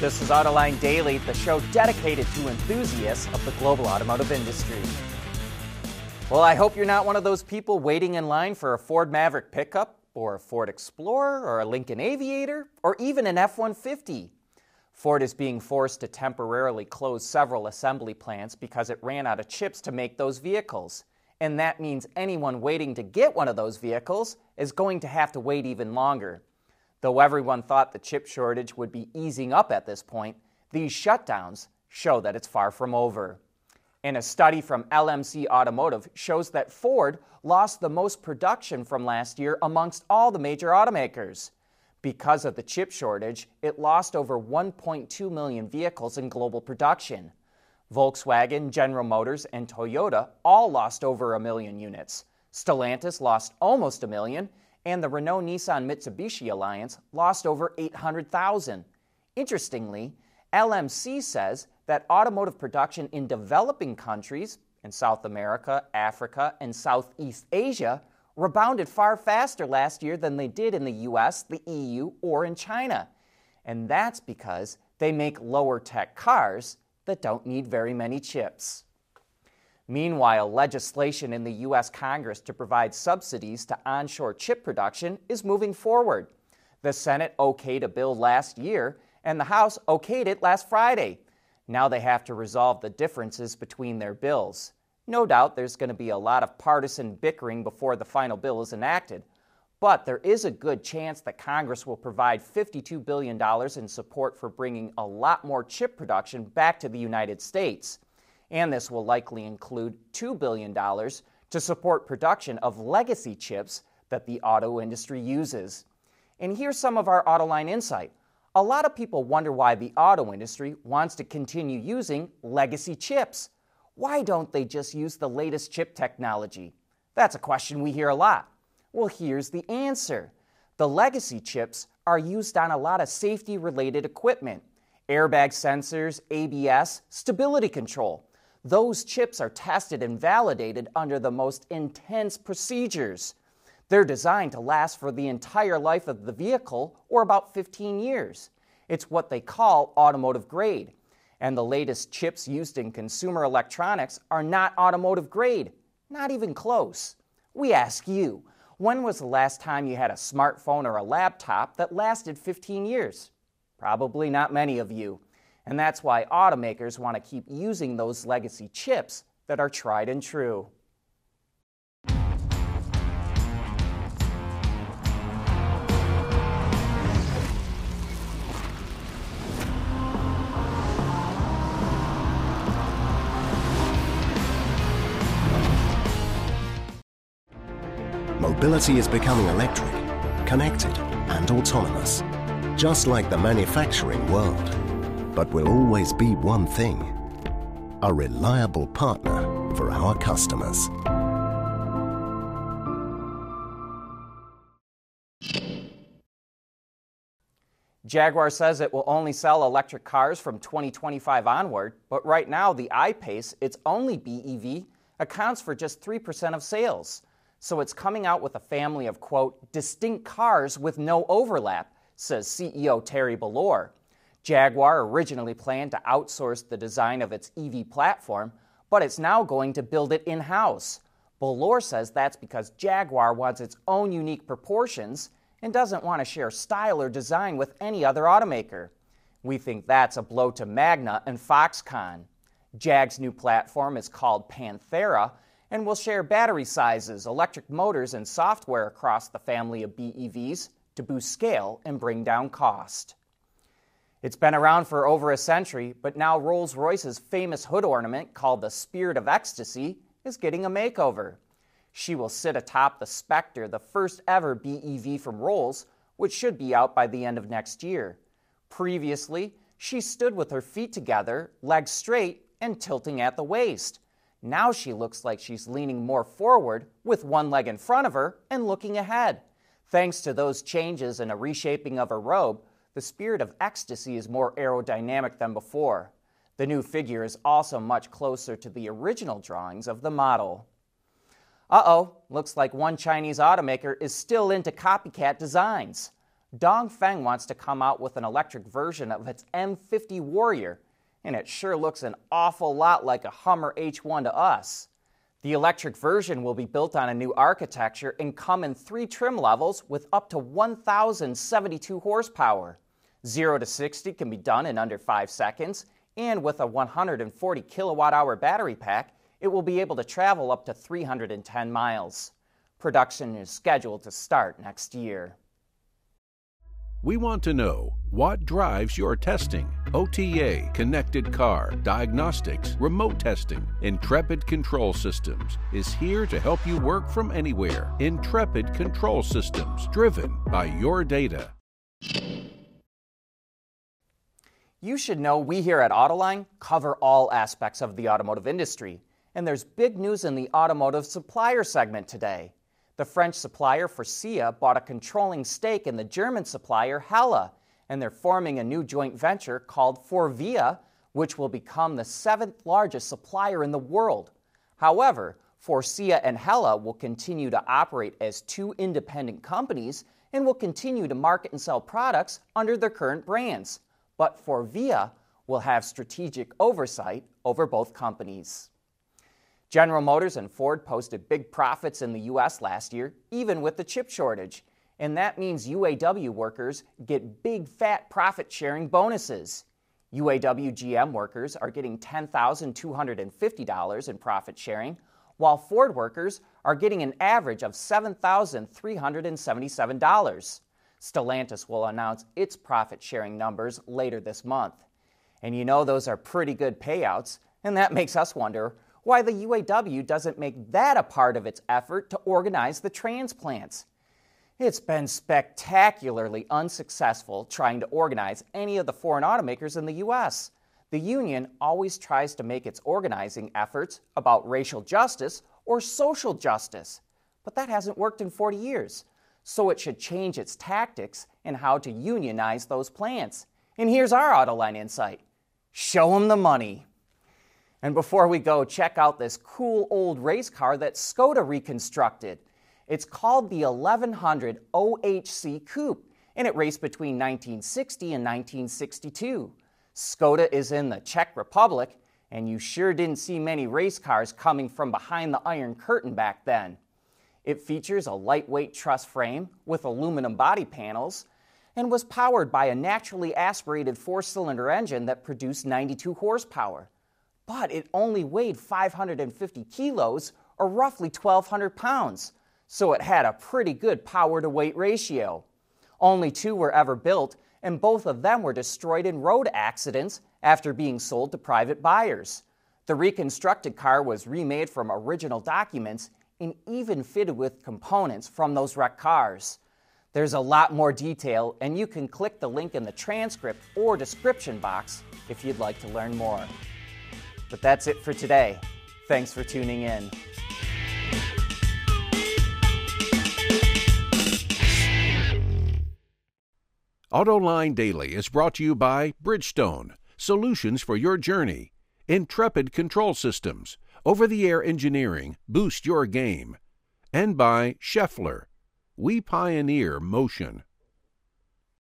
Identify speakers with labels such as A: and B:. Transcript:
A: This is Autoline Daily, the show dedicated to enthusiasts of the global automotive industry. Well, I hope you're not one of those people waiting in line for a Ford Maverick pickup, or a Ford Explorer, or a Lincoln Aviator, or even an F 150. Ford is being forced to temporarily close several assembly plants because it ran out of chips to make those vehicles. And that means anyone waiting to get one of those vehicles is going to have to wait even longer. Though everyone thought the chip shortage would be easing up at this point, these shutdowns show that it's far from over. And a study from LMC Automotive shows that Ford lost the most production from last year amongst all the major automakers. Because of the chip shortage, it lost over 1.2 million vehicles in global production. Volkswagen, General Motors, and Toyota all lost over a million units. Stellantis lost almost a million, and the Renault Nissan Mitsubishi alliance lost over 800,000. Interestingly, LMC says that automotive production in developing countries, in South America, Africa, and Southeast Asia, rebounded far faster last year than they did in the US, the EU, or in China. And that's because they make lower tech cars that don't need very many chips. Meanwhile, legislation in the U.S. Congress to provide subsidies to onshore chip production is moving forward. The Senate okayed a bill last year, and the House okayed it last Friday. Now they have to resolve the differences between their bills. No doubt there's going to be a lot of partisan bickering before the final bill is enacted, but there is a good chance that Congress will provide $52 billion in support for bringing a lot more chip production back to the United States and this will likely include $2 billion to support production of legacy chips that the auto industry uses. And here's some of our Autoline insight. A lot of people wonder why the auto industry wants to continue using legacy chips. Why don't they just use the latest chip technology? That's a question we hear a lot. Well, here's the answer the legacy chips are used on a lot of safety related equipment airbag sensors, ABS, stability control. Those chips are tested and validated under the most intense procedures. They're designed to last for the entire life of the vehicle, or about 15 years. It's what they call automotive grade. And the latest chips used in consumer electronics are not automotive grade, not even close. We ask you, when was the last time you had a smartphone or a laptop that lasted 15 years? Probably not many of you. And that's why automakers want to keep using those legacy chips that are tried and true.
B: Mobility is becoming electric, connected, and autonomous, just like the manufacturing world but will always be one thing a reliable partner for our customers.
A: Jaguar says it will only sell electric cars from 2025 onward, but right now the I-Pace, its only BEV, accounts for just 3% of sales. So it's coming out with a family of, quote, distinct cars with no overlap, says CEO Thierry Bolloré. Jaguar originally planned to outsource the design of its EV platform, but it's now going to build it in house. Bolloré says that's because Jaguar wants its own unique proportions and doesn't want to share style or design with any other automaker. We think that's a blow to Magna and Foxconn. JAG's new platform is called Panthera and will share battery sizes, electric motors, and software across the family of BEVs to boost scale and bring down cost. It's been around for over a century, but now Rolls Royce's famous hood ornament, called the Spirit of Ecstasy, is getting a makeover. She will sit atop the Spectre, the first ever BEV from Rolls, which should be out by the end of next year. Previously, she stood with her feet together, legs straight, and tilting at the waist. Now she looks like she's leaning more forward with one leg in front of her and looking ahead. Thanks to those changes and a reshaping of her robe, the spirit of ecstasy is more aerodynamic than before. The new figure is also much closer to the original drawings of the model. Uh oh, looks like one Chinese automaker is still into copycat designs. Dongfeng wants to come out with an electric version of its M50 Warrior, and it sure looks an awful lot like a Hummer H1 to us. The electric version will be built on a new architecture and come in three trim levels with up to 1,072 horsepower. 0 to 60 can be done in under 5 seconds, and with a 140 kilowatt hour battery pack, it will be able to travel up to 310 miles. Production is scheduled to start next year.
C: We want to know what drives your testing. OTA, connected car, diagnostics, remote testing. Intrepid Control Systems is here to help you work from anywhere. Intrepid Control Systems, driven by your data.
A: You should know we here at Autoline cover all aspects of the automotive industry, and there's big news in the automotive supplier segment today. The French supplier Faurecia bought a controlling stake in the German supplier Hella, and they're forming a new joint venture called Forvia, which will become the seventh largest supplier in the world. However, Faurecia and Hella will continue to operate as two independent companies and will continue to market and sell products under their current brands. But Forvia will have strategic oversight over both companies. General Motors and Ford posted big profits in the U.S. last year, even with the chip shortage. And that means UAW workers get big fat profit sharing bonuses. UAW GM workers are getting $10,250 in profit sharing, while Ford workers are getting an average of $7,377. Stellantis will announce its profit sharing numbers later this month. And you know, those are pretty good payouts, and that makes us wonder why the UAW doesn't make that a part of its effort to organize the transplants. It's been spectacularly unsuccessful trying to organize any of the foreign automakers in the U.S. The union always tries to make its organizing efforts about racial justice or social justice, but that hasn't worked in 40 years. So it should change its tactics and how to unionize those plants. And here's our Autoline insight show them the money. And before we go, check out this cool old race car that Skoda reconstructed. It's called the 1100 OHC Coupe, and it raced between 1960 and 1962. Skoda is in the Czech Republic, and you sure didn't see many race cars coming from behind the Iron Curtain back then. It features a lightweight truss frame with aluminum body panels and was powered by a naturally aspirated four cylinder engine that produced 92 horsepower but it only weighed 550 kilos, or roughly 1,200 pounds, so it had a pretty good power to weight ratio. Only two were ever built, and both of them were destroyed in road accidents after being sold to private buyers. The reconstructed car was remade from original documents and even fitted with components from those wrecked cars. There's a lot more detail, and you can click the link in the transcript or description box if you'd like to learn more. But that's it for today. Thanks for tuning in.
C: AutoLine Daily is brought to you by Bridgestone, solutions for your journey, Intrepid Control Systems, over the air engineering, boost your game, and by Schaeffler. We pioneer motion.